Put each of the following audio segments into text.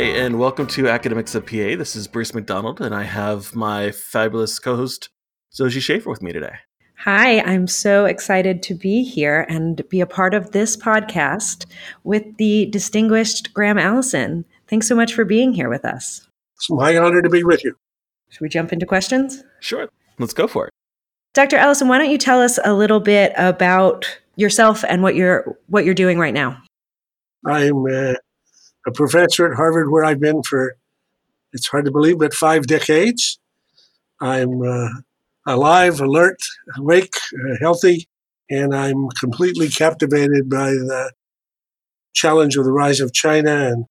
and welcome to Academics of PA. This is Bruce McDonald, and I have my fabulous co host, Josie Schafer, with me today. Hi, I'm so excited to be here and be a part of this podcast with the distinguished Graham Allison. Thanks so much for being here with us. It's my honor to be with you. Should we jump into questions? Sure, let's go for it. Dr. Allison, why don't you tell us a little bit about yourself and what you're what you're doing right now? I'm uh, a professor at Harvard, where I've been for it's hard to believe, but five decades. I'm uh, alive, alert, awake, uh, healthy, and I'm completely captivated by the challenge of the rise of China and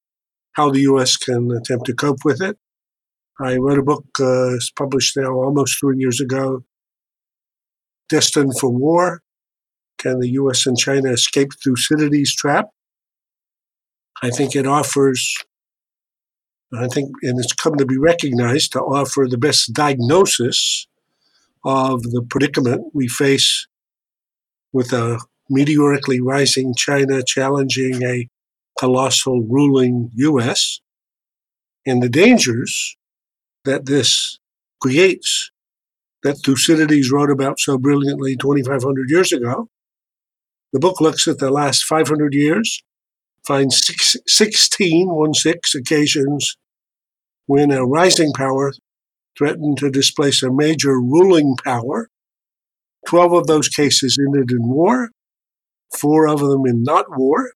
how the U.S. can attempt to cope with it. I wrote a book, uh, it's published now almost three years ago, Destined for War. Can the U.S. and China escape Thucydides' trap? I think it offers, I think, and it's come to be recognized to offer the best diagnosis of the predicament we face with a meteorically rising China challenging a colossal ruling US and the dangers that this creates that Thucydides wrote about so brilliantly 2,500 years ago. The book looks at the last 500 years, finds six, 16, one six occasions when a rising power threatened to displace a major ruling power. Twelve of those cases ended in war, four of them in not war.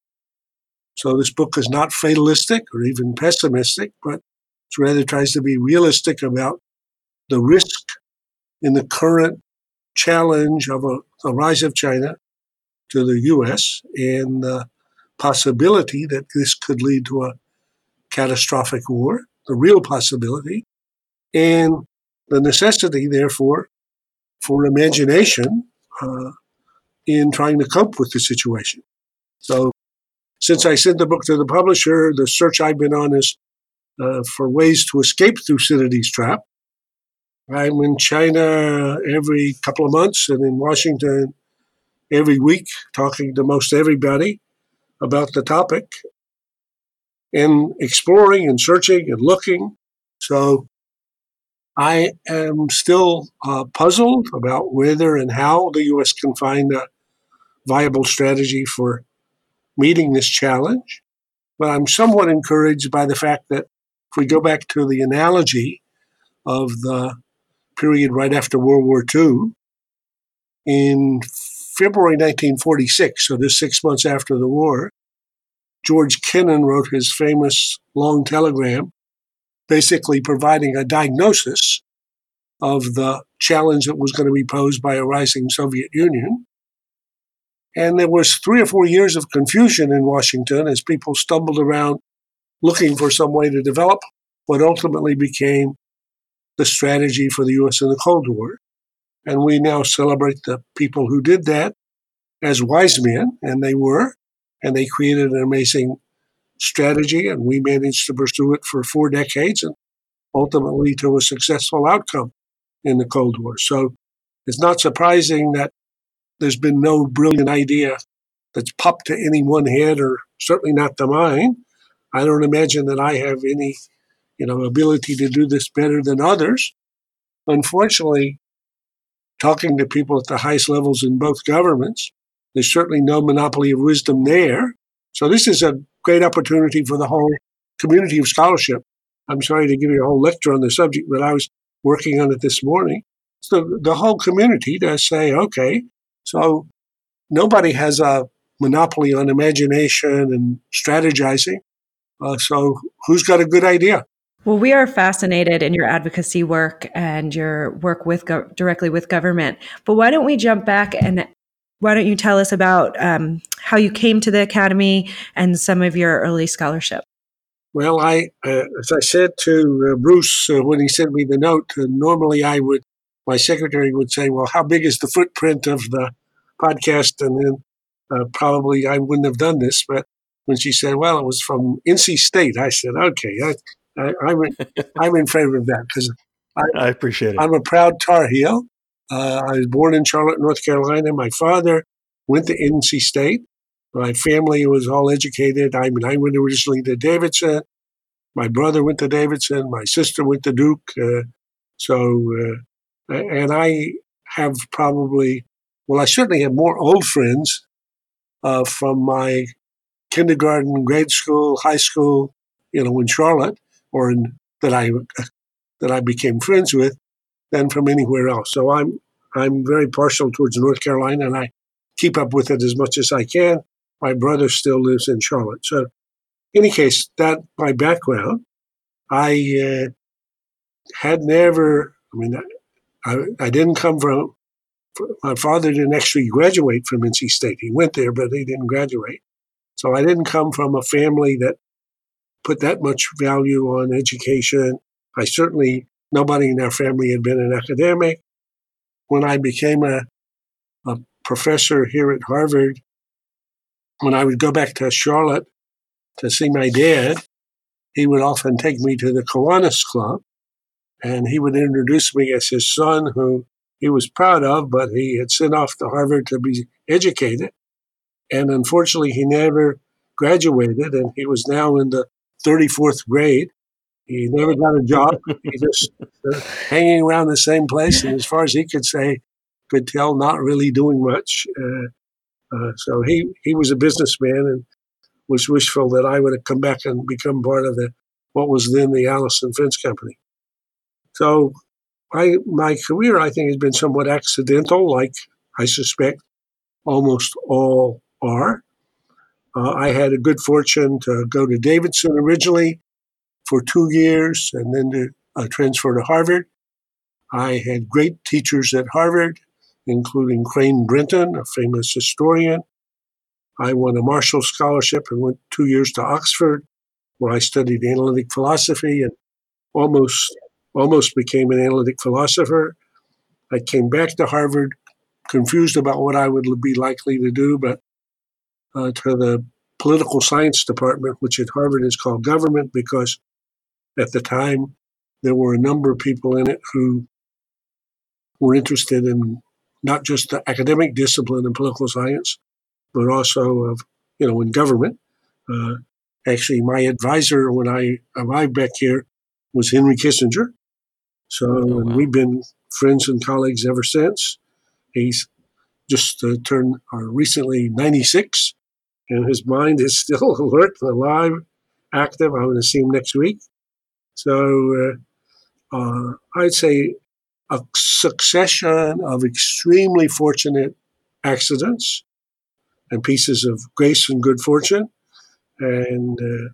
So this book is not fatalistic or even pessimistic, but it rather tries to be realistic about the risk in the current challenge of a, the rise of China to the U.S. and the possibility that this could lead to a catastrophic war, the real possibility, and the necessity, therefore, for imagination uh, in trying to cope with the situation. So, since I sent the book to the publisher, the search I've been on is uh, for ways to escape Thucydides' trap. I'm in China every couple of months and in Washington every week, talking to most everybody about the topic in exploring and searching and looking. So I am still uh, puzzled about whether and how the U.S. can find a viable strategy for meeting this challenge. But I'm somewhat encouraged by the fact that if we go back to the analogy of the period right after World War II, in February 1946, so this six months after the war, George Kennan wrote his famous long telegram basically providing a diagnosis of the challenge that was going to be posed by a rising Soviet Union. And there was three or four years of confusion in Washington as people stumbled around looking for some way to develop what ultimately became the strategy for the US in the Cold War. And we now celebrate the people who did that as wise men, and they were, and they created an amazing strategy, and we managed to pursue it for four decades and ultimately to a successful outcome in the Cold War. So it's not surprising that there's been no brilliant idea that's popped to any one head, or certainly not to mine. I don't imagine that I have any, you know, ability to do this better than others. Unfortunately, talking to people at the highest levels in both governments, there's certainly no monopoly of wisdom there. So this is a great opportunity for the whole community of scholarship. I'm sorry to give you a whole lecture on the subject, but I was working on it this morning. So the whole community to say, okay, so nobody has a monopoly on imagination and strategizing. Uh, so who's got a good idea? Well, we are fascinated in your advocacy work and your work with go- directly with government. But why don't we jump back and why don't you tell us about um, how you came to the academy and some of your early scholarship? Well, I, uh, as I said to uh, Bruce uh, when he sent me the note, uh, normally I would, my secretary would say, "Well, how big is the footprint of the podcast?" And then uh, probably I wouldn't have done this, but when she said, "Well, it was from NC State," I said, "Okay, I, am in, I'm in favor of that because I, I, appreciate it. I'm a proud Tar Heel. Uh, I was born in Charlotte, North Carolina. My father went to NC State. My family was all educated. I mean, I went originally to Davidson, my brother went to Davidson, my sister went to Duke. Uh, so, uh, and I have probably, well, I certainly have more old friends uh, from my kindergarten, grade school, high school, you know, in Charlotte, or in that I that I became friends with, than from anywhere else. So I'm I'm very partial towards North Carolina, and I keep up with it as much as I can. My brother still lives in Charlotte. So, in any case, that my background, I uh, had never. I mean, I, I didn't come from. My father didn't actually graduate from NC State. He went there, but he didn't graduate. So I didn't come from a family that put that much value on education. I certainly nobody in our family had been an academic. When I became a, a professor here at Harvard, when I would go back to Charlotte to see my dad, he would often take me to the Kiwanis Club and he would introduce me as his son, who he was proud of, but he had sent off to Harvard to be educated. And unfortunately, he never graduated, and he was now in the 34th grade. He never got a job. he just hanging around the same place, and as far as he could say, could tell not really doing much. Uh, uh, so he he was a businessman and was wishful that I would have come back and become part of the what was then the Allison Fence Company. So I my career I think has been somewhat accidental, like I suspect almost all are. Uh, I had a good fortune to go to Davidson originally for two years and then to transfer to Harvard. I had great teachers at Harvard, including Crane Brinton, a famous historian. I won a Marshall Scholarship and went two years to Oxford, where I studied analytic philosophy and almost almost became an analytic philosopher. I came back to Harvard, confused about what I would be likely to do, but uh, to the political science department, which at Harvard is called government, because at the time there were a number of people in it who were interested in not just the academic discipline in political science, but also of you know in government. Uh, actually, my advisor when I arrived back here was Henry Kissinger. So oh, wow. we've been friends and colleagues ever since. He's just uh, turned uh, recently 96, and his mind is still alert, alive, active. I'm going to see him next week. So uh, uh, I'd say a succession of extremely fortunate accidents and pieces of grace and good fortune. And uh,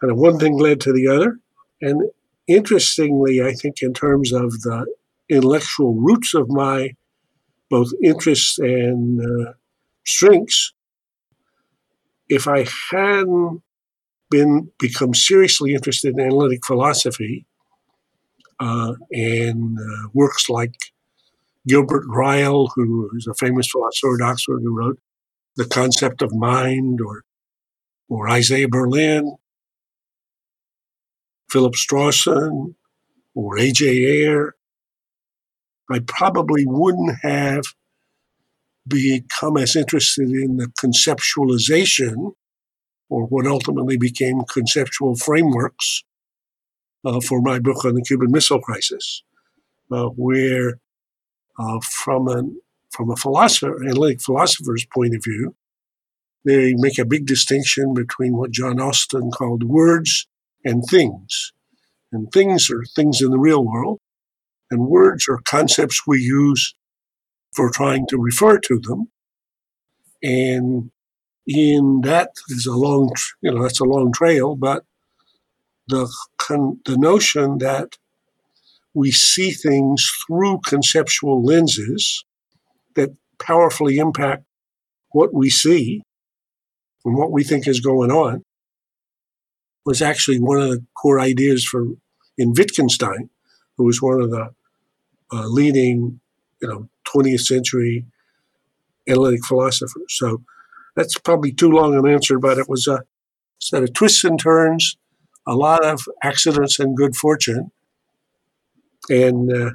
kind of one thing led to the other. And interestingly, I think in terms of the intellectual roots of my both interests and uh, strengths, if I hadn't been become seriously interested in analytic philosophy uh, and uh, works like Gilbert Ryle, who is a famous philosopher at Oxford, who wrote The Concept of Mind, or or Isaiah Berlin, Philip Strawson, or A.J. Ayer, I probably wouldn't have become as interested in the conceptualization or what ultimately became conceptual frameworks uh, for my book on the Cuban Missile Crisis, uh, where uh, from an from a philosopher, analytic philosopher's point of view, they make a big distinction between what John Austin called words and things. And things are things in the real world, and words are concepts we use for trying to refer to them. And in that is a long, you know, that's a long trail, but the con- the notion that we see things through conceptual lenses that powerfully impact what we see and what we think is going on was actually one of the core ideas for in Wittgenstein, who was one of the uh, leading, you know, 20th century analytic philosophers. So that's probably too long an answer, but it was a set of twists and turns, a lot of accidents and good fortune. And uh,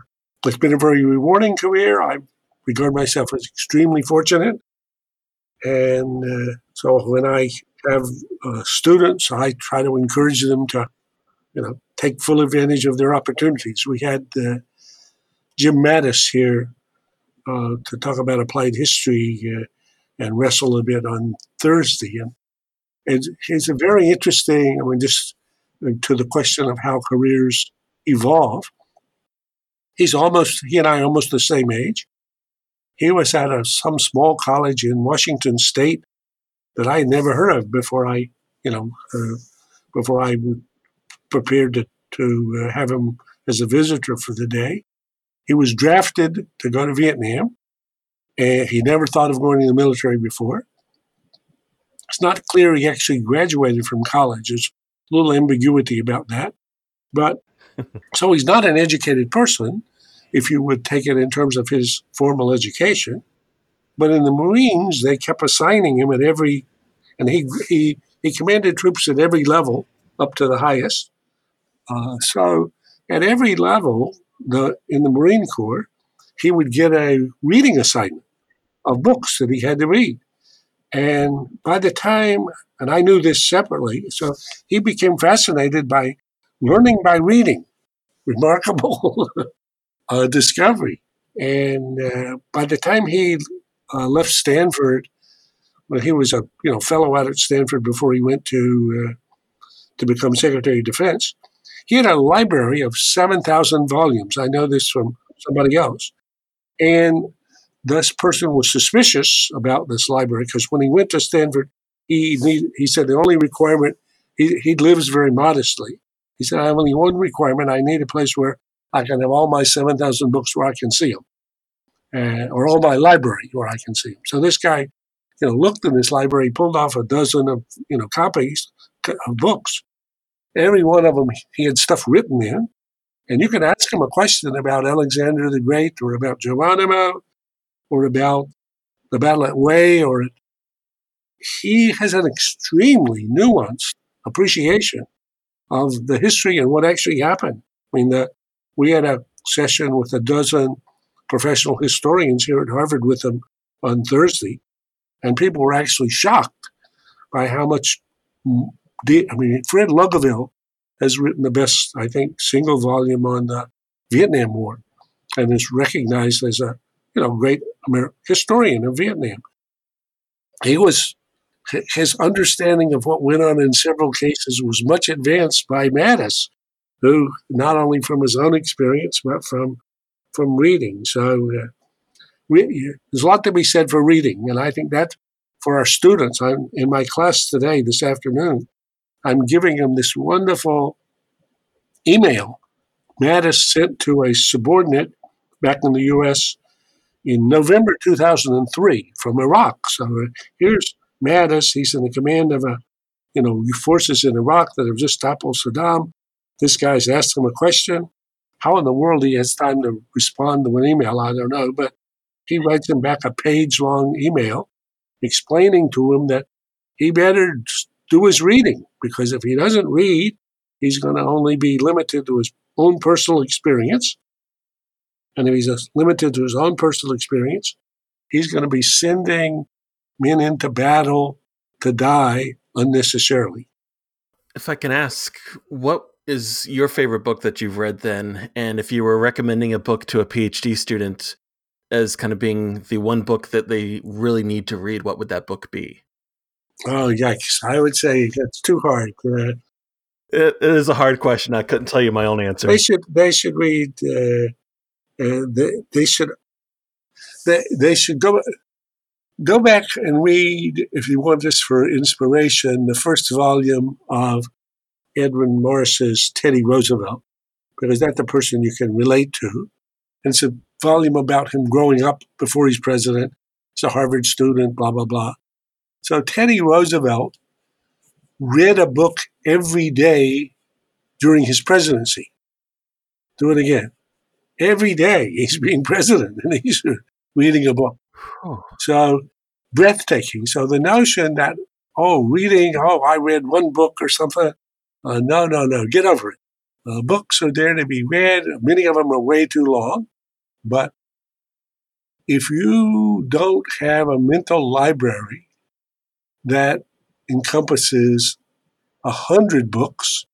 it's been a very rewarding career. I regard myself as extremely fortunate. And uh, so when I have uh, students, I try to encourage them to you know, take full advantage of their opportunities. We had uh, Jim Mattis here uh, to talk about applied history uh, and wrestle a bit on Thursday. And it's, a very interesting, I mean, just to the question of how careers evolve. He's almost, he and I are almost the same age. He was at a, some small college in Washington State that I had never heard of before I, you know, uh, before I prepared to, to uh, have him as a visitor for the day. He was drafted to go to Vietnam, and he never thought of going in the military before. It's not clear he actually graduated from college. There's a little ambiguity about that. But so he's not an educated person, if you would take it in terms of his formal education. But in the Marines, they kept assigning him at every, and he he he commanded troops at every level up to the highest. Uh, so at every level, the in the Marine Corps, he would get a reading assignment of books that he had to read. And by the time, and I knew this separately, so he became fascinated by learning by reading. Remarkable uh, discovery. And uh, by the time he uh, left Stanford, well, he was a you know fellow out at Stanford before he went to uh, to become Secretary of Defense. He had a library of seven thousand volumes. I know this from somebody else, and this person was suspicious about this library because when he went to Stanford, he he said the only requirement he, he lives very modestly. He said I have only one requirement. I need a place where I can have all my seven thousand books where I can see them, or all my library where I can see them. So this guy, you know, looked in this library, pulled off a dozen of you know copies of books. Every one of them, he had stuff written in, and you can ask him a question about Alexander the Great, or about Geronimo, or about the battle at Way or he has an extremely nuanced appreciation of the history and what actually happened. I mean, the, we had a session with a dozen professional historians here at Harvard with them on Thursday, and people were actually shocked by how much. I mean, Fred Logevall has written the best, I think, single volume on the Vietnam War, and is recognized as a you know great American historian of Vietnam. He was his understanding of what went on in several cases was much advanced by Mattis, who not only from his own experience but from from reading. So uh, there's a lot to be said for reading, and I think that for our students, I'm in my class today this afternoon. I'm giving them this wonderful email Mattis sent to a subordinate back in the U.S. in November 2003 from Iraq. So uh, here's Mattis. He's in the command of a, you know, forces in Iraq that have just toppled Saddam. This guy's asked him a question. How in the world he has time to respond to an email, I don't know. But he writes him back a page long email explaining to him that he better do his reading because if he doesn't read, he's going to only be limited to his own personal experience. And if he's limited to his own personal experience, he's going to be sending men into battle to die unnecessarily. If I can ask, what is your favorite book that you've read then? And if you were recommending a book to a PhD student as kind of being the one book that they really need to read, what would that book be? Oh, yikes. I would say it's too hard. Uh, it, it is a hard question. I couldn't tell you my own answer. They should, they should read, uh, uh, they, they should, they, they should go, go back and read, if you want this for inspiration, the first volume of Edmund Morris's Teddy Roosevelt, because that's the person you can relate to. And it's a volume about him growing up before he's president. He's a Harvard student, blah, blah, blah. So Teddy Roosevelt read a book every day during his presidency. Do it again. Every day he's being president and he's reading a book. So breathtaking. So the notion that, oh, reading, oh, I read one book or something, uh, no, no, no, get over it. Uh, books are there to be read. Many of them are way too long. But if you don't have a mental library that encompasses a hundred books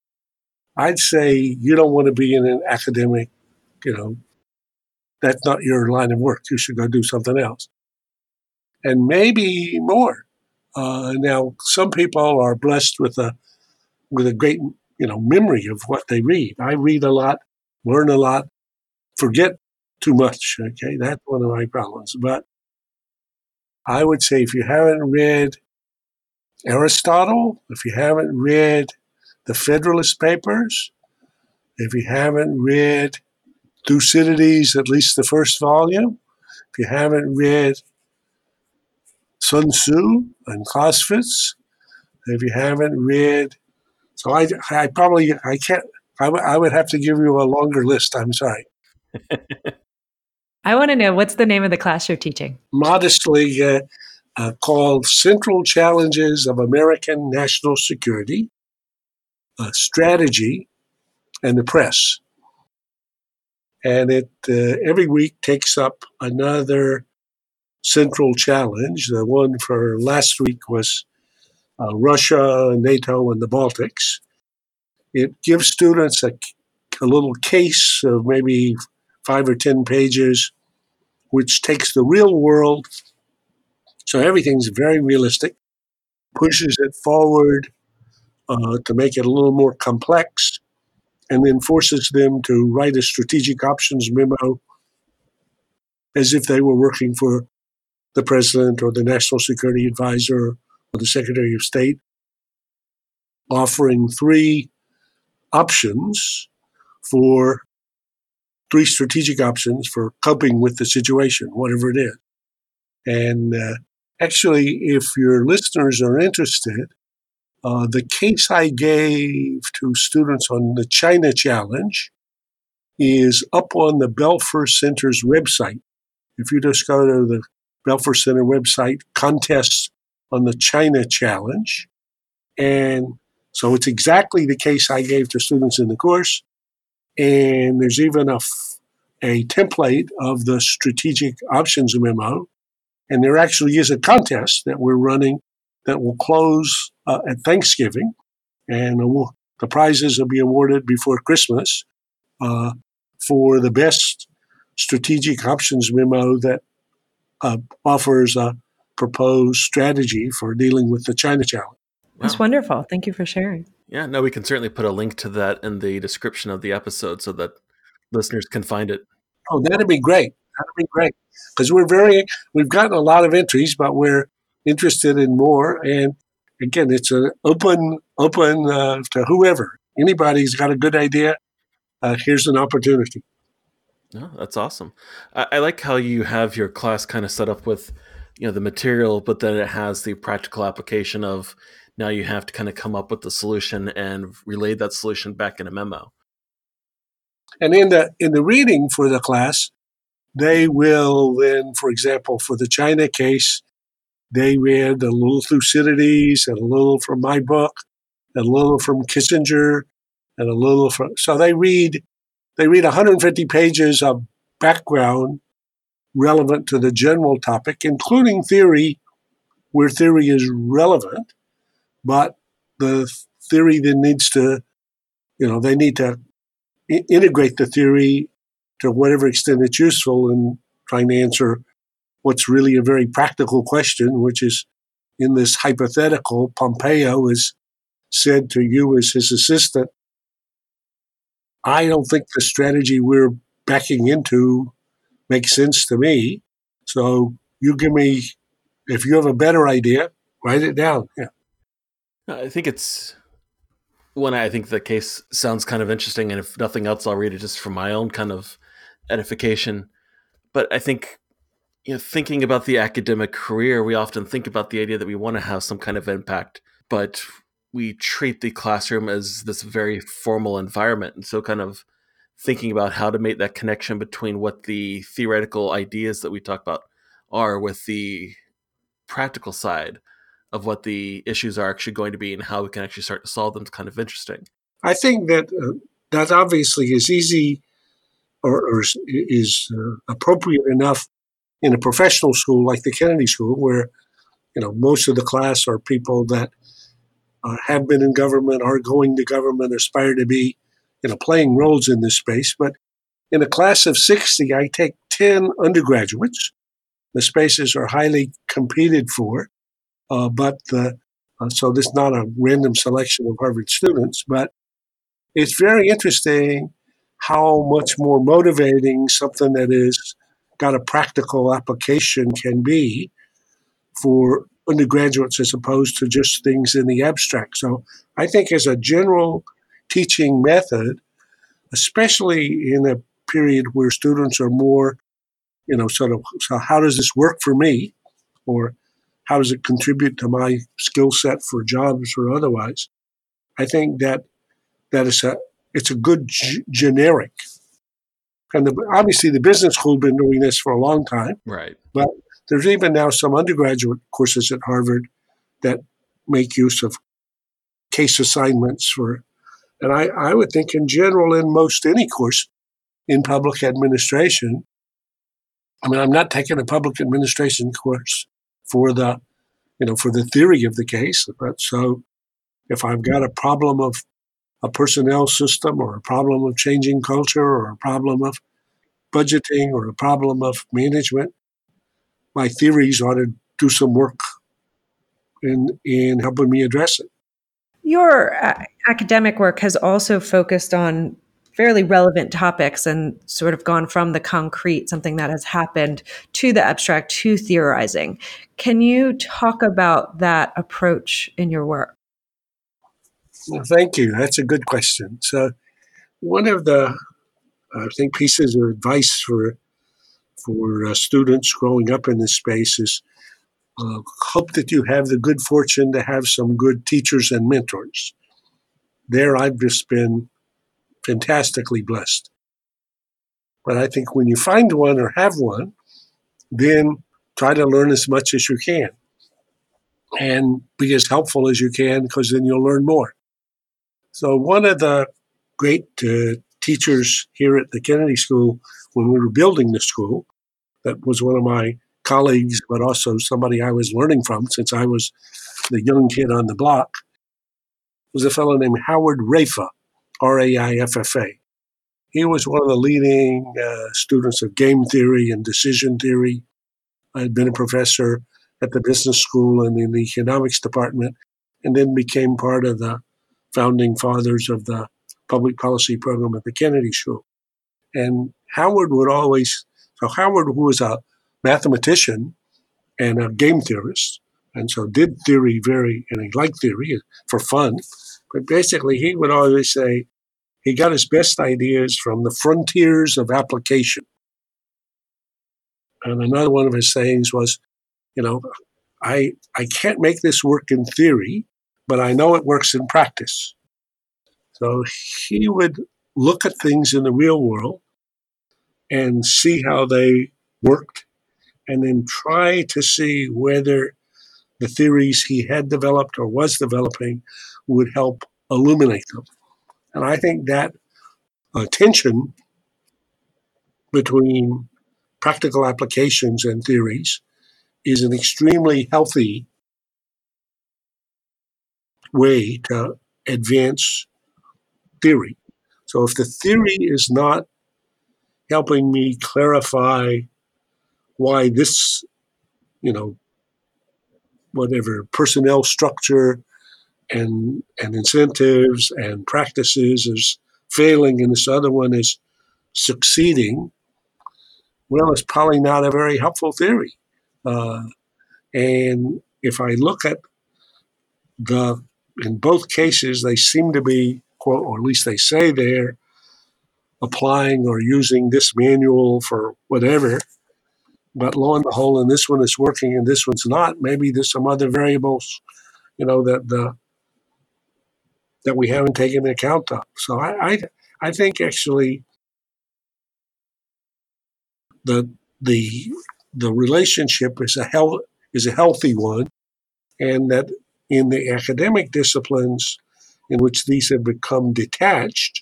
I'd say you don't want to be in an academic, you know, that's not your line of work. You should go do something else. And maybe more. Uh, now, some people are blessed with a with a great, you know, memory of what they read. I read a lot, learn a lot, forget too much. Okay, that's one of my problems. But I would say if you haven't read Aristotle, if you haven't read the Federalist Papers, if you haven't read Thucydides, at least the first volume, if you haven't read Sun Tzu and Clausewitz, if you haven't read, so I, I probably I can't. I, w- I would have to give you a longer list. I'm sorry. I want to know what's the name of the class you're teaching? Modestly uh, uh, called Central Challenges of American National Security, uh, Strategy, and the Press. And it uh, every week takes up another central challenge. The one for last week was uh, Russia, NATO, and the Baltics. It gives students a, a little case of maybe five or 10 pages, which takes the real world. So everything's very realistic, pushes it forward uh, to make it a little more complex, and then forces them to write a strategic options memo as if they were working for the president or the national security advisor or the secretary of state, offering three options for three strategic options for coping with the situation, whatever it is. And uh, actually, if your listeners are interested, uh, the case I gave to students on the China Challenge is up on the Belfer Center's website. If you just go to the Belfer Center website, contests on the China Challenge. And so it's exactly the case I gave to students in the course. And there's even a, a template of the strategic options memo. And there actually is a contest that we're running that will close uh, at Thanksgiving. And we'll, the prizes will be awarded before Christmas uh, for the best strategic options memo that uh, offers a proposed strategy for dealing with the China challenge. That's wonderful. Thank you for sharing. Yeah, no, we can certainly put a link to that in the description of the episode so that listeners can find it. Oh, that'd be great. That'd be great because we're very we've gotten a lot of entries, but we're interested in more. And again, it's an open open uh, to whoever anybody's got a good idea. Uh, here's an opportunity. No, that's awesome. I, I like how you have your class kind of set up with, you know, the material, but then it has the practical application of now you have to kind of come up with the solution and relay that solution back in a memo. And in the in the reading for the class, they will then, for example, for the China case, they read a little Thucydides and a little from my book, and a little from Kissinger, and a little from. So they read they read 150 pages of background relevant to the general topic, including theory where theory is relevant, but the theory then needs to, you know, they need to I- integrate the theory to whatever extent it's useful in trying to answer what's really a very practical question, which is in this hypothetical, Pompeo is said to you as his assistant, I don't think the strategy we're backing into makes sense to me. So you give me, if you have a better idea, write it down. Yeah. I think it's one. I think the case sounds kind of interesting, and if nothing else, I'll read it just for my own kind of edification. But I think, you know, thinking about the academic career, we often think about the idea that we want to have some kind of impact, but we treat the classroom as this very formal environment. And so, kind of thinking about how to make that connection between what the theoretical ideas that we talk about are with the practical side of what the issues are actually going to be and how we can actually start to solve them is kind of interesting. I think that uh, that obviously is easy or, or is uh, appropriate enough in a professional school like the Kennedy School, where you know most of the class are people that uh, have been in government, are going to government, aspire to be you know, playing roles in this space. But in a class of 60, I take 10 undergraduates. The spaces are highly competed for, uh, but the, uh, so this is not a random selection of Harvard students, but it's very interesting how much more motivating something that is got a practical application can be for undergraduates as opposed to just things in the abstract. So I think as a general teaching method, especially in a period where students are more, you know, sort of, so how does this work for me? Or how does it contribute to my skill set for jobs or otherwise? I think that that is a it's a good g- generic. And the, obviously, the business school has been doing this for a long time. Right. But there's even now some undergraduate courses at Harvard that make use of case assignments for, and I, I would think in general, in most any course in public administration, I mean, I'm not taking a public administration course for the, you know, for the theory of the case, but so if I've got a problem of a personnel system or a problem of changing culture or a problem of budgeting or a problem of management, my theories ought to do some work in in helping me address it. Your uh, academic work has also focused on fairly relevant topics and sort of gone from the concrete, something that has happened, to the abstract, to theorizing. Can you talk about that approach in your work? Well, thank you. That's a good question. So, one of the I think pieces of advice for for uh, students growing up in this space is uh, hope that you have the good fortune to have some good teachers and mentors. There, I've just been fantastically blessed. But I think when you find one or have one, then try to learn as much as you can and be as helpful as you can because then you'll learn more. So, one of the great uh, teachers here at the Kennedy School when we were building the school that was one of my colleagues, but also somebody I was learning from since I was the young kid on the block, was a fellow named Howard Raiffa, R A I F F A. He was one of the leading uh, students of game theory and decision theory. I had been a professor at the business school and in the economics department, and then became part of the founding fathers of the public policy program at the Kennedy School. And Howard would always so Howard, who was a mathematician and a game theorist, and so did theory very, and he liked theory for fun. But basically, he would always say he got his best ideas from the frontiers of application. And another one of his sayings was, you know, I I can't make this work in theory, but I know it works in practice. So he would look at things in the real world and see how they worked, and then try to see whether the theories he had developed or was developing would help illuminate them. And I think that uh, tension between practical applications and theories is an extremely healthy way to advance theory. So if the theory is not helping me clarify why this, you know, whatever personnel structure and and incentives and practices is failing and this other one is succeeding, well, it's probably not a very helpful theory. Uh, and if I look at the, in both cases, they seem to be, quote, or at least they say they're applying or using this manual for whatever. But lo and behold, and this one is working and this one's not. Maybe there's some other variables, you know, that the that we haven't taken into account of. So I, I, I think actually the the the relationship is a health is a healthy one, and that in the academic disciplines in which these have become detached,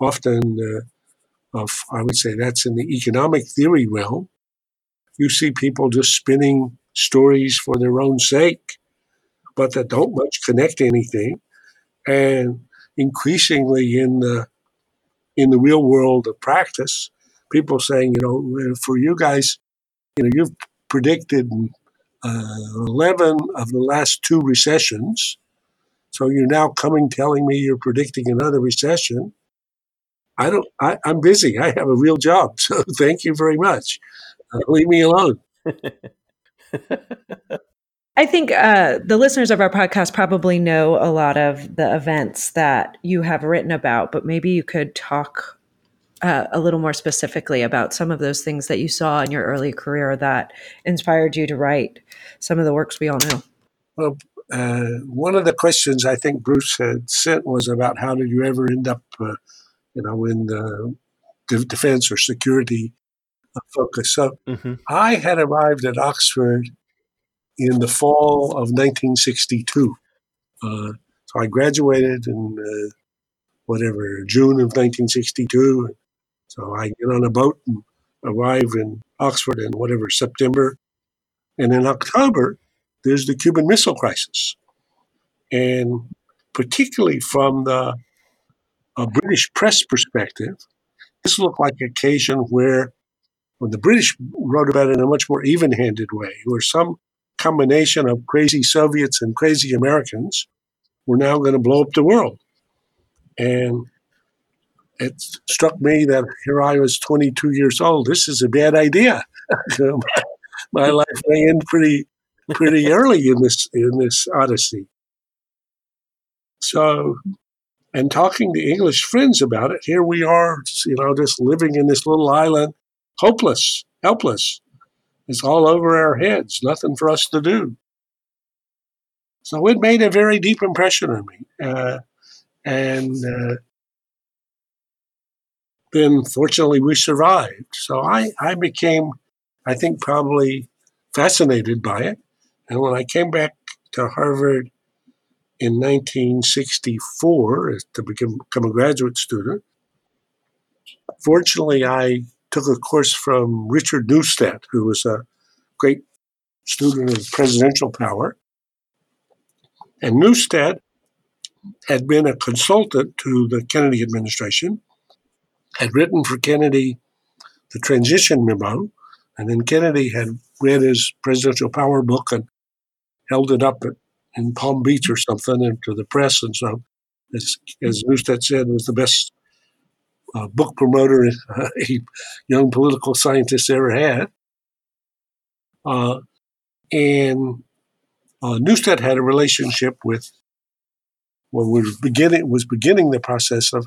often uh, of, I would say that's in the economic theory realm. You see people just spinning stories for their own sake, but that don't much connect anything. And increasingly in the in the real world of practice, people saying, you know, for you guys, you know, you've predicted uh, 11 of the last two recessions. So you're now coming telling me you're predicting another recession. I don't, I, am busy. I have a real job. So thank you very much. Uh, leave me alone. I think uh, the listeners of our podcast probably know a lot of the events that you have written about, but maybe you could talk uh, a little more specifically about some of those things that you saw in your early career that inspired you to write some of the works we all know. Well, uh, one of the questions I think Bruce had sent was about how did you ever end up, uh, you know, in the defense or security focus. So mm-hmm. I had arrived at Oxford in the fall of 1962. Uh, so I graduated in uh, whatever June of 1962. So I get on a boat and arrive in Oxford in whatever September, and in October there's the Cuban Missile Crisis, and particularly from the British press perspective, this looked like an occasion where when the British wrote about it in a much more even handed way, where some combination of crazy Soviets and crazy Americans were now going to blow up the world. And it struck me that here I was 22 years old. This is a bad idea. My life may end pretty, pretty early in this in this odyssey. So, and talking to English friends about it, here we are, you know, just living in this little island, hopeless, helpless. It's all over our heads, nothing for us to do. So it made a very deep impression on me. Uh, and uh, then fortunately we survived. So I, I became, I think, probably fascinated by it. And when I came back to Harvard in 1964 to become, become a graduate student, fortunately I took a course from Richard Neustadt, who was a great student of presidential power. And Neustadt had been a consultant to the Kennedy administration, had written for Kennedy the transition memo, and then Kennedy had read his presidential power book and held it up at, in Palm Beach or something and to the press. And so, as, as Neustadt said, was the best uh, book promoter uh, a young political scientist ever had. Uh, and uh, Neustadt had a relationship with when we was beginning was beginning the process of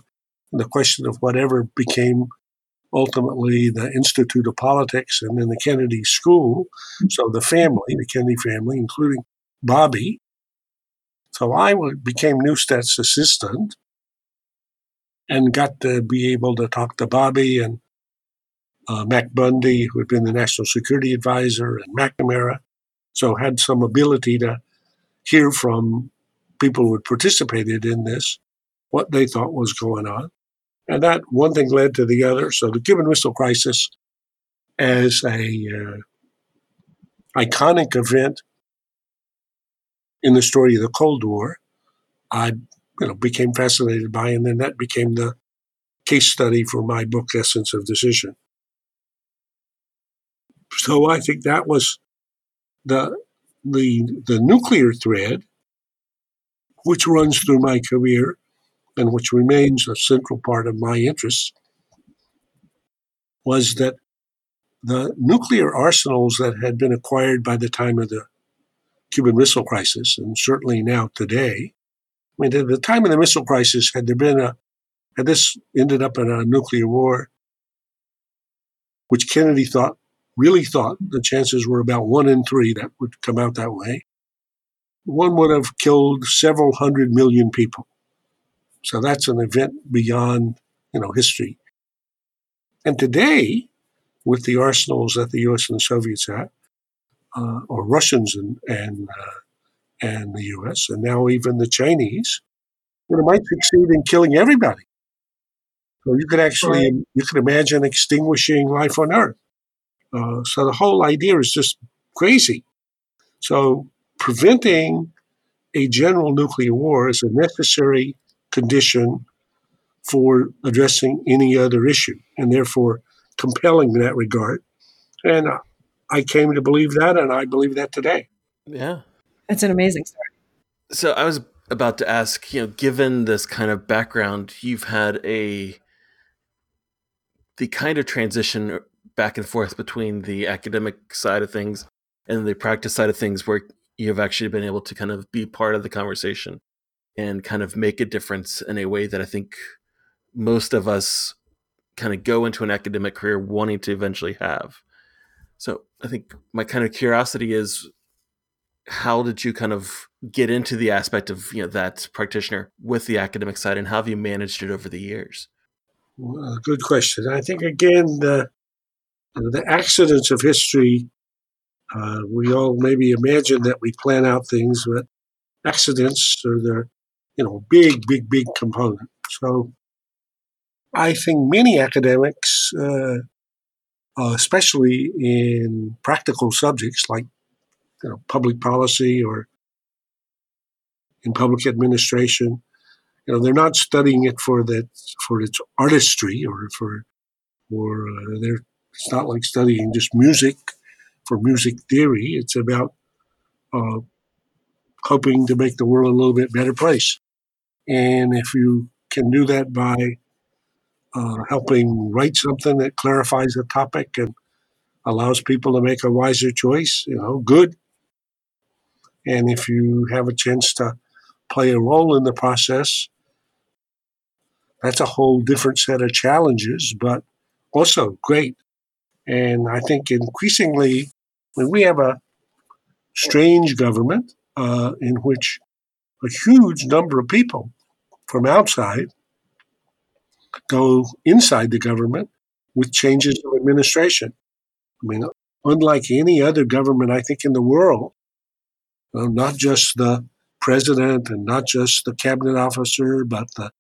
the question of whatever became ultimately the Institute of Politics and then the Kennedy School. So the family, the Kennedy family, including Bobby. So I became Neustadt's assistant and got to be able to talk to Bobby and uh, Mac Bundy, who had been the national security advisor, and McNamara. So had some ability to hear from people who had participated in this what they thought was going on. And that one thing led to the other. So the Cuban Missile Crisis, as a uh, iconic event in the story of the Cold War, I you know, became fascinated by, and then that became the case study for my book, Essence of Decision. So I think that was the the the nuclear thread, which runs through my career, and which remains a central part of my interests, was that the nuclear arsenals that had been acquired by the time of the Cuban Missile Crisis, and certainly now today, I mean, at the time of the missile crisis, had there been a, had this ended up in a nuclear war, which Kennedy thought, really thought the chances were about one in three that would come out that way, one would have killed several hundred million people. So that's an event beyond, you know, history. And today, with the arsenals that the U.S. and the Soviets have, uh, or Russians and, and uh, and the U.S. and now even the Chinese, you know, might succeed in killing everybody. So you could actually right. you could imagine extinguishing life on Earth. Uh, so the whole idea is just crazy. So preventing a general nuclear war is a necessary condition for addressing any other issue, and therefore compelling in that regard. And uh, I came to believe that, and I believe that today. Yeah. It's an amazing story. So I was about to ask, you know, given this kind of background, you've had a the kind of transition back and forth between the academic side of things and the practice side of things where you've actually been able to kind of be part of the conversation and kind of make a difference in a way that I think most of us kind of go into an academic career wanting to eventually have. So I think my kind of curiosity is how did you kind of get into the aspect of you know that practitioner with the academic side and how have you managed it over the years? Well, good question. I think again the the accidents of history. Uh, we all maybe imagine that we plan out things, but accidents are the you know big, big, big component. So I think many academics, uh, uh, especially in practical subjects like you know, public policy or in public administration, you know, they're not studying it for that for its artistry or for or uh, they're it's not like studying just music for music theory. It's about uh, hoping to make the world a little bit better place. And if you can do that by uh, helping write something that clarifies a topic and allows people to make a wiser choice, you know, good. And if you have a chance to play a role in the process, that's a whole different set of challenges, but also great. And I think increasingly, when we have a strange government uh, in which a huge number of people from outside go inside the government with changes of administration. I mean, unlike any other government, I think, in the world, uh, not just the president and not just the cabinet officer, but the,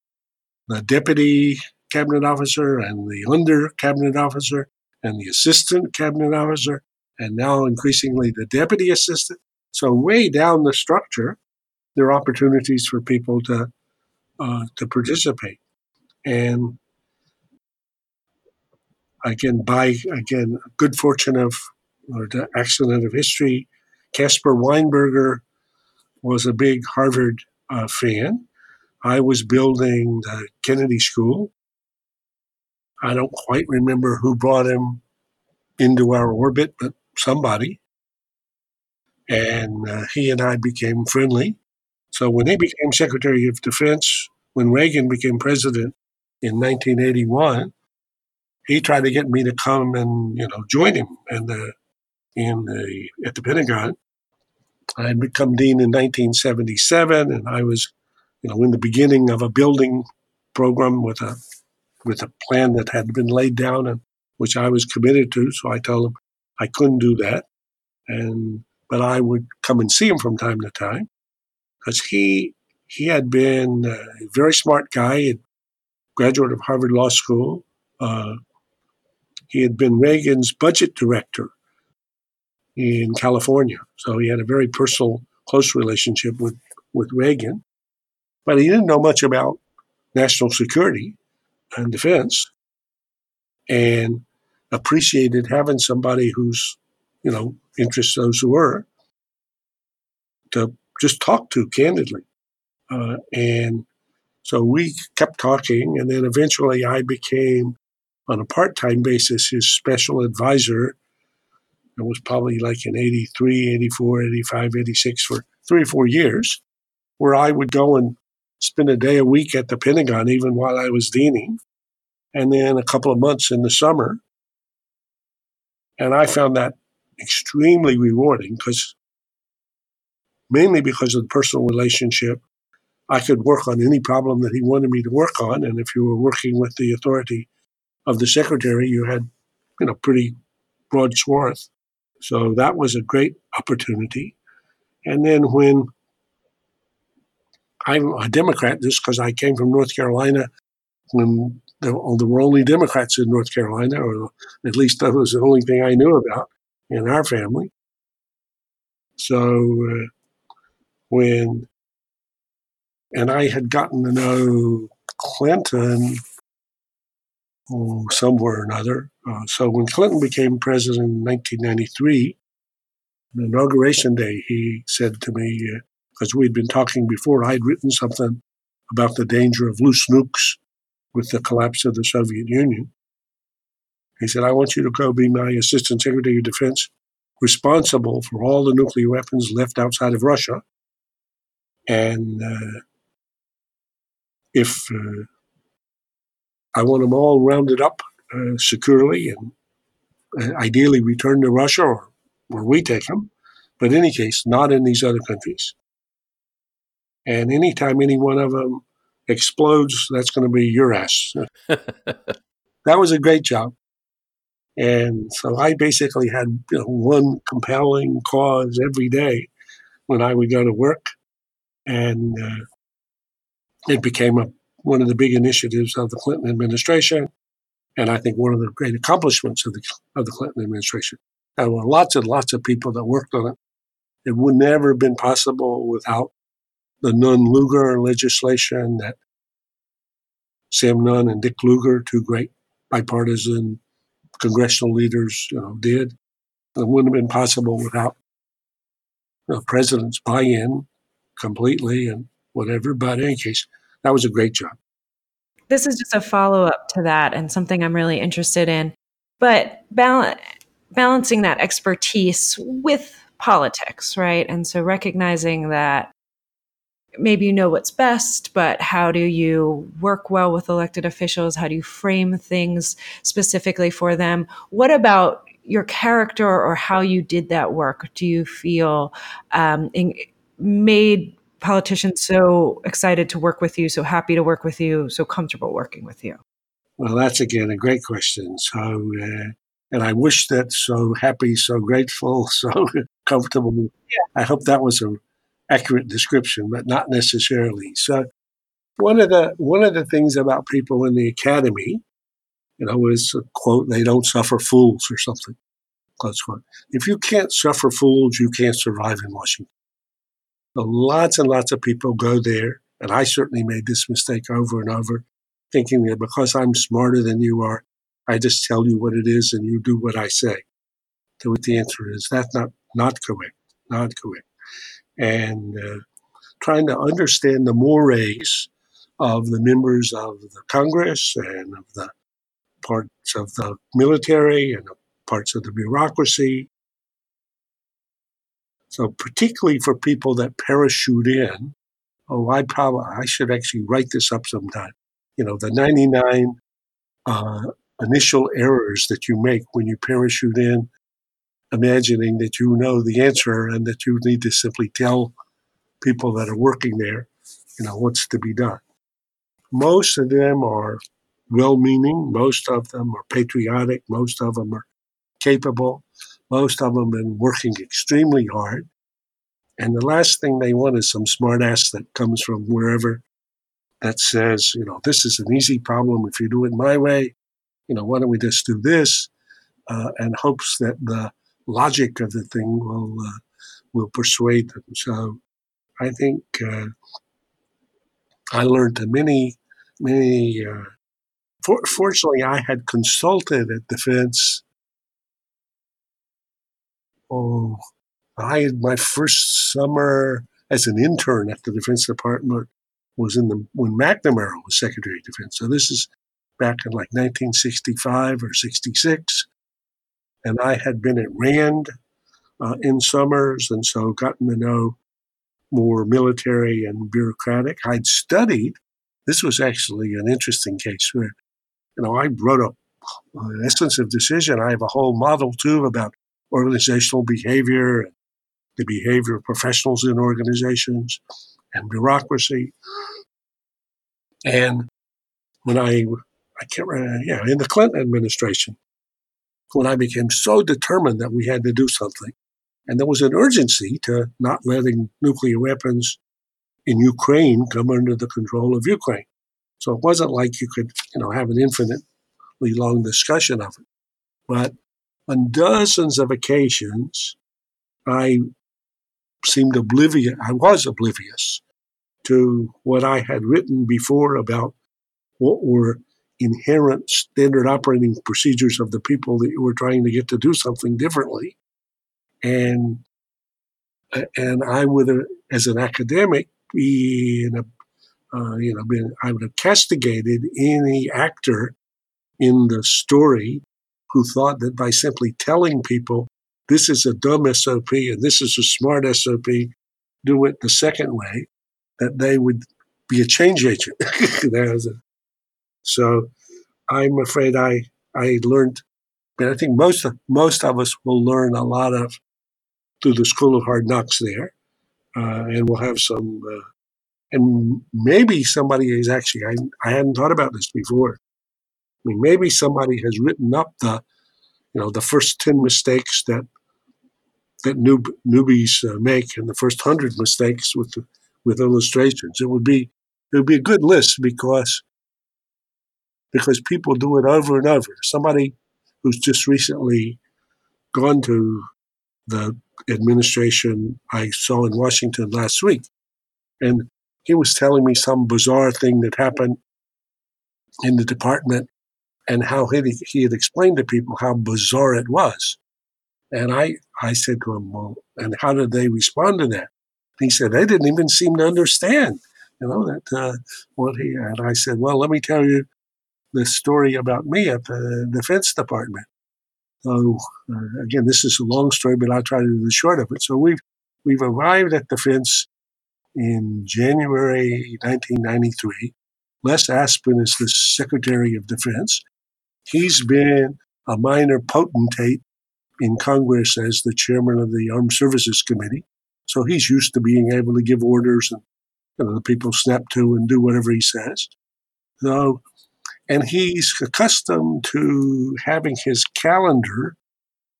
the deputy cabinet officer and the under cabinet officer and the assistant cabinet officer, and now increasingly the deputy assistant. So, way down the structure, there are opportunities for people to uh, to participate. And again, by again, good fortune of or the accident of history, Caspar Weinberger was a big Harvard uh, fan. I was building the Kennedy School. I don't quite remember who brought him into our orbit, but somebody. And uh, he and I became friendly. So when he became Secretary of Defense, when Reagan became president in 1981, he tried to get me to come and you know join him in the in the at the Pentagon. I had become dean in 1977, and I was you know in the beginning of a building program with a with a plan that had been laid down and which I was committed to. So I told him I couldn't do that, and but I would come and see him from time to time because he he had been a very smart guy, graduate of Harvard Law School. Uh, he had been Reagan's budget director in California, so he had a very personal, close relationship with with Reagan. But he didn't know much about national security and defense, and appreciated having somebody who's, you know, interests those who were to just talk to candidly. Uh, and so we kept talking, and then eventually I became, on a part time basis, his special advisor. It was probably like in 83, 84, 85, 86 for three or four years, where I would go and spend a day a week at the Pentagon, even while I was deaning, and then a couple of months in the summer. And I found that extremely rewarding because mainly because of the personal relationship I could work on any problem that he wanted me to work on. And if you were working with the authority of the secretary, you had, you know, pretty broad swath. So that was a great opportunity. And then when I'm a Democrat, just because I came from North Carolina when there, were only Democrats in North Carolina, or at least that was the only thing I knew about in our family. So uh, when and I had gotten to know Clinton oh, somewhere or another. Uh, so when Clinton became president in 1993, on inauguration day, he said to me, because uh, we'd been talking before, I'd written something about the danger of loose nukes with the collapse of the Soviet Union. He said, I want you to go be my Assistant Secretary of Defense responsible for all the nuclear weapons left outside of Russia. And uh, if uh, I want them all rounded up uh, securely and uh, ideally returned to Russia or where we take them, but in any case, not in these other countries. And anytime any one of them explodes, that's going to be your ass. that was a great job. And so I basically had you know, one compelling cause every day when I would go to work. And uh, it became a, one of the big initiatives of the Clinton administration. And I think one of the great accomplishments of the, of the Clinton administration. There were lots and lots of people that worked on it. It would never have been possible without the Nunn Lugar legislation that Sam Nunn and Dick Lugar, two great bipartisan congressional leaders, you know, did. It wouldn't have been possible without the president's buy-in completely and whatever. But in any case, that was a great job. This is just a follow-up to that and something I'm really interested in. But bal- balancing that expertise with politics, right? And so recognizing that maybe you know what's best, but how do you work well with elected officials? How do you frame things specifically for them? What about your character or how you did that work? Do you feel um, in, made politicians so excited to work with you, so happy to work with you, so comfortable working with you? Well, that's again a great question. So, uh, and I wish that so happy, so grateful, so comfortable. Yeah. I hope that was an accurate description, but not necessarily. So one of the one of the things about people in the academy, you know, is a quote, they don't suffer fools or something. Close quote. If you can't suffer fools, you can't survive in Washington. Lots and lots of people go there, and I certainly made this mistake over and over, thinking that because I'm smarter than you are, I just tell you what it is and you do what I say. So the answer is, that's not not correct. Not correct and uh, trying to understand the mores of the members of the Congress and of the parts of the military and the parts of the bureaucracy. So, particularly for people that parachute in, oh, I probably I should actually write this up sometime. You know, the 99 uh, initial errors that you make when you parachute in imagining that you know the answer and that you need to simply tell people that are working there, you know, what's to be done. Most of them are well meaning, most of them are patriotic, most of them are capable, most of them been working extremely hard. And the last thing they want is some smartass that comes from wherever that says, you know, this is an easy problem. If you do it my way, you know, why don't we just do this? Uh, and hopes that the logic of the thing will uh, will persuade them. So I think uh, I learned many many. Uh, for, fortunately, I had consulted at Defense. Oh, I my first summer as an intern at the Defense Department was in the when McNamara was Secretary of Defense. So this is back in like 1965 or 66 and I had been at Rand uh, in summers, and so gotten to know more military and bureaucratic. I'd studied. This was actually an interesting case where, you know, I wrote a essence of decision. I have a whole model too about organizational behavior the behavior of professionals in organizations and bureaucracy. And when I, I can't remember, yeah, in the Clinton administration, when I became so determined that we had to do something. And there was an urgency to not letting nuclear weapons in Ukraine come under the control of Ukraine. So it wasn't like you could, you know, have an infinitely long discussion of it. But on dozens of occasions, I seemed oblivious, I was oblivious to what I had written before about what were inherent standard operating procedures of the people that you were trying to get to do something differently. And and I would, as an academic, be in a uh, you know, been, I would have castigated any actor in the story who thought that by simply telling people this is a dumb SOP and this is a smart SOP, do it the second way, that they would be a change agent. so I'm afraid I I learned, but I think most of, most of us will learn a lot of through the School of Hard Knocks there, uh, and we'll have some. Uh, and maybe somebody is actually I, I hadn't thought about this before. I mean, maybe somebody has written up the, you know, the first ten mistakes that that noob, newbies uh, make, and the first hundred mistakes with with illustrations. It would be it would be a good list because because people do it over and over. Somebody who's just recently gone to the administration I saw in Washington last week, and he was telling me some bizarre thing that happened in the department and how he, he had explained to people how bizarre it was. And I, I said to him, well, and how did they respond to that? He said, they didn't even seem to understand, you know, that uh, what he, and I said, well, let me tell you the story about me at the Defense Department. So uh, again, this is a long story, but I'll try to do the short of it. So we've, we've arrived at Defense in January 1993. Les Aspin is the Secretary of Defense. He's been a minor potentate in Congress as the chairman of the Armed Services Committee. So he's used to being able to give orders and you know, the people snap to and do whatever he says. So, and he's accustomed to having his calendar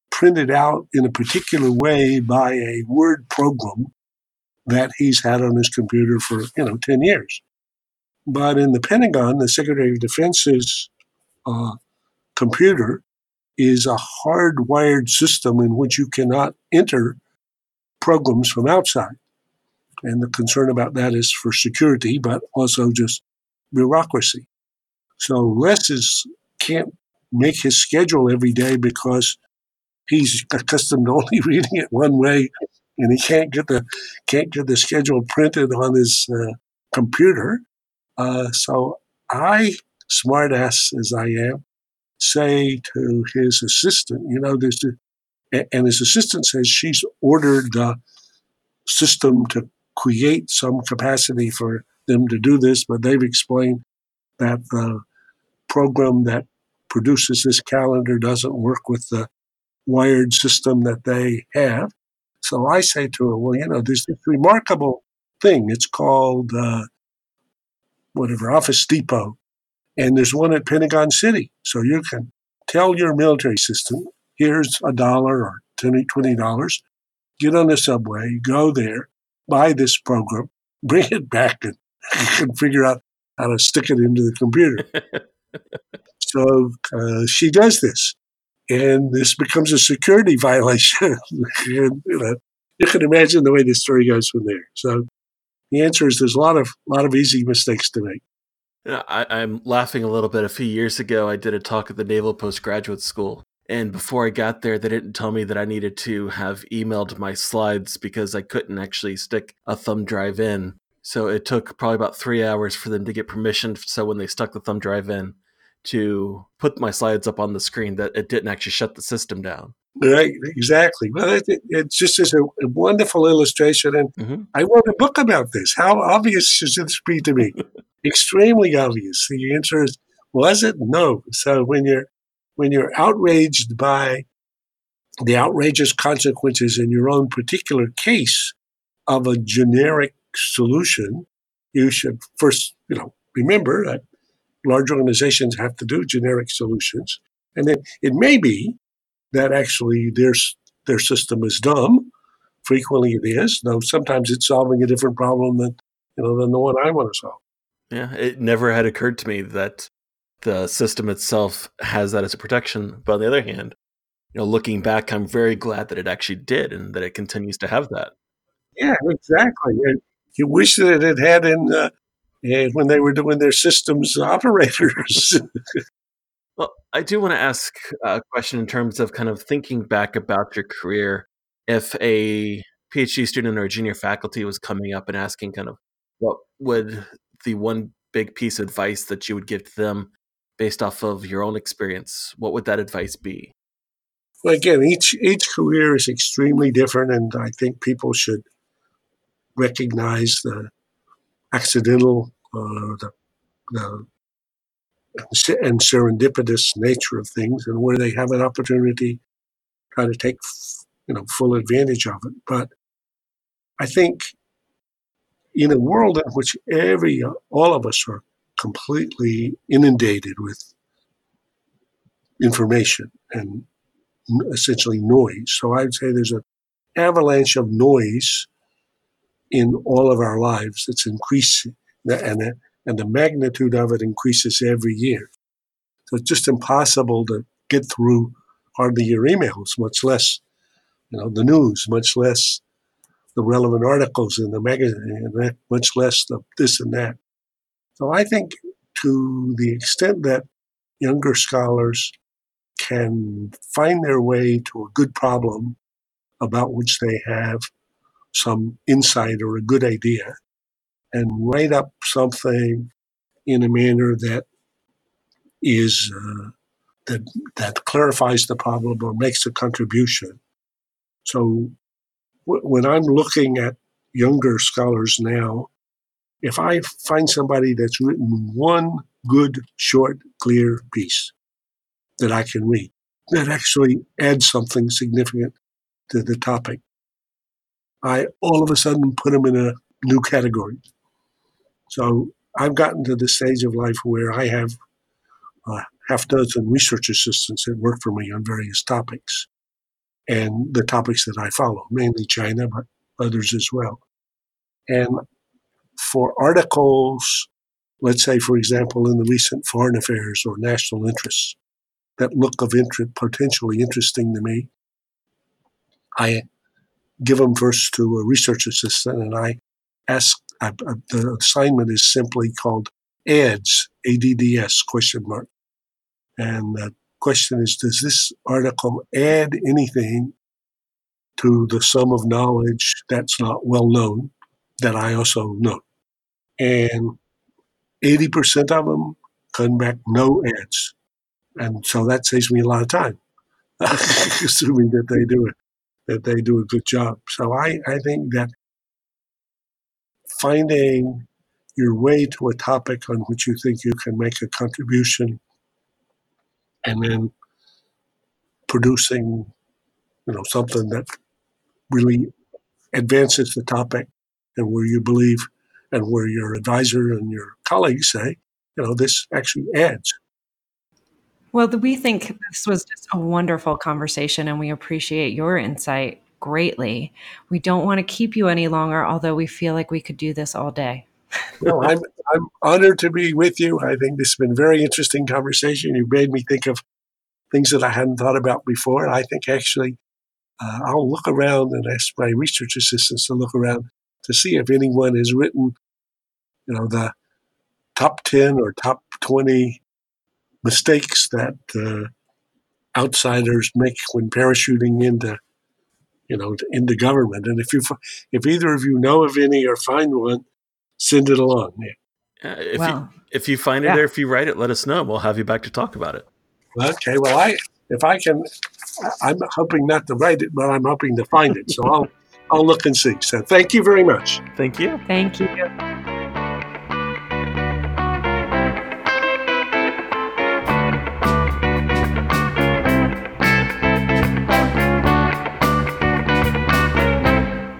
printed out in a particular way by a word program that he's had on his computer for, you know, 10 years. But in the Pentagon, the Secretary of Defense's uh, computer is a hardwired system in which you cannot enter programs from outside. And the concern about that is for security, but also just bureaucracy. So Les is, can't make his schedule every day because he's accustomed to only reading it one way and he can't get the can't get the schedule printed on his uh, computer. Uh, so I, smartass as I am, say to his assistant, you know, there's a, and his assistant says she's ordered the system to create some capacity for them to do this, but they've explained that the program that produces this calendar doesn't work with the wired system that they have. So I say to her, well, you know, there's this remarkable thing. It's called uh, whatever, Office Depot. And there's one at Pentagon City. So you can tell your military system, here's a dollar or $20, get on the subway, go there, buy this program, bring it back, and, and figure out how to stick it into the computer. so uh, she does this and this becomes a security violation. and you know, you can imagine the way the story goes from there. So the answer is there's a lot of lot of easy mistakes to make. I, am laughing a little bit. A few years ago, I did a talk at the Naval Postgraduate School. And before I got there, they didn't tell me that I needed to have emailed my slides because I couldn't actually stick a thumb drive in. So it took probably about three hours for them to get permission. So when they stuck the thumb drive in, to put my slides up on the screen that it didn't actually shut the system down. Right, exactly. Well, it, it just is a, a, wonderful illustration, and mm-hmm. I wrote a book about this. How obvious should this be to me? Extremely obvious. The answer is, was it? No. So when you're when you're outraged by the outrageous consequences in your own particular case of a generic solution, you should first, you know, remember that large organizations have to do generic solutions. And then it may be that actually their, their system is dumb. Frequently it is, though sometimes it's solving a different problem than, you know, than the one I want to solve. Yeah, it never had occurred to me that the system itself has that as a protection. But on the other hand, you know, looking back, I'm very glad that it actually did and that it continues to have that. Yeah, exactly. You wish that it had in uh, when they were doing their systems operators. well, I do want to ask a question in terms of kind of thinking back about your career. If a PhD student or a junior faculty was coming up and asking kind of what would the one big piece of advice that you would give to them based off of your own experience, what would that advice be? Well, again, each each career is extremely different, and I think people should recognize the accidental, uh, the, the and serendipitous nature of things, and where they have an opportunity, try to take you know full advantage of it. But I think in a world in which every all of us are completely inundated with information and essentially noise. So I'd say there's an avalanche of noise in all of our lives that's increasing, and and the magnitude of it increases every year. So it's just impossible to get through hardly your emails, much less you know the news, much less the relevant articles in the magazine, much less the this and that. So I think to the extent that younger scholars can find their way to a good problem about which they have some insight or a good idea and write up something in a manner that is uh, that that clarifies the problem or makes a contribution. So when I'm looking at younger scholars now, if I find somebody that's written one good, short, clear piece that I can read, that actually adds something significant to the topic, I all of a sudden put them in a new category. So I've gotten to the stage of life where I have a half dozen research assistants that work for me on various topics and the topics that I follow, mainly China, but others as well. And for articles, let's say, for example, in the recent foreign affairs or national interests that look of interest, potentially interesting to me, I give them first to a research assistant and I ask, I, I, the assignment is simply called ADS, ADDS question mark. And the question is, does this article add anything to the sum of knowledge that's not well known that I also know? And 80% of them come back no ads. And so that saves me a lot of time, assuming that they do it, that they do a good job. So I, I think that finding your way to a topic on which you think you can make a contribution and then producing you know something that really advances the topic and where you believe and where your advisor and your colleagues say you know this actually adds. Well we think this was just a wonderful conversation and we appreciate your insight greatly. We don't want to keep you any longer although we feel like we could do this all day no, I'm I'm honored to be with you. I think this has been a very interesting conversation. You made me think of things that I hadn't thought about before. And I think actually uh, I'll look around and ask my research assistants to look around to see if anyone has written, you know, the top 10 or top 20 mistakes that uh, outsiders make when parachuting into, you know, into government. And if you, if either of you know of any or find one, send it along. Yeah. Uh, if, you, if you find it yeah. or if you write it, let us know. We'll have you back to talk about it. Okay, well, I if I can, I'm hoping not to write it, but I'm hoping to find it. So I'll I'll look and see. So thank you very much. Thank you. Thank you.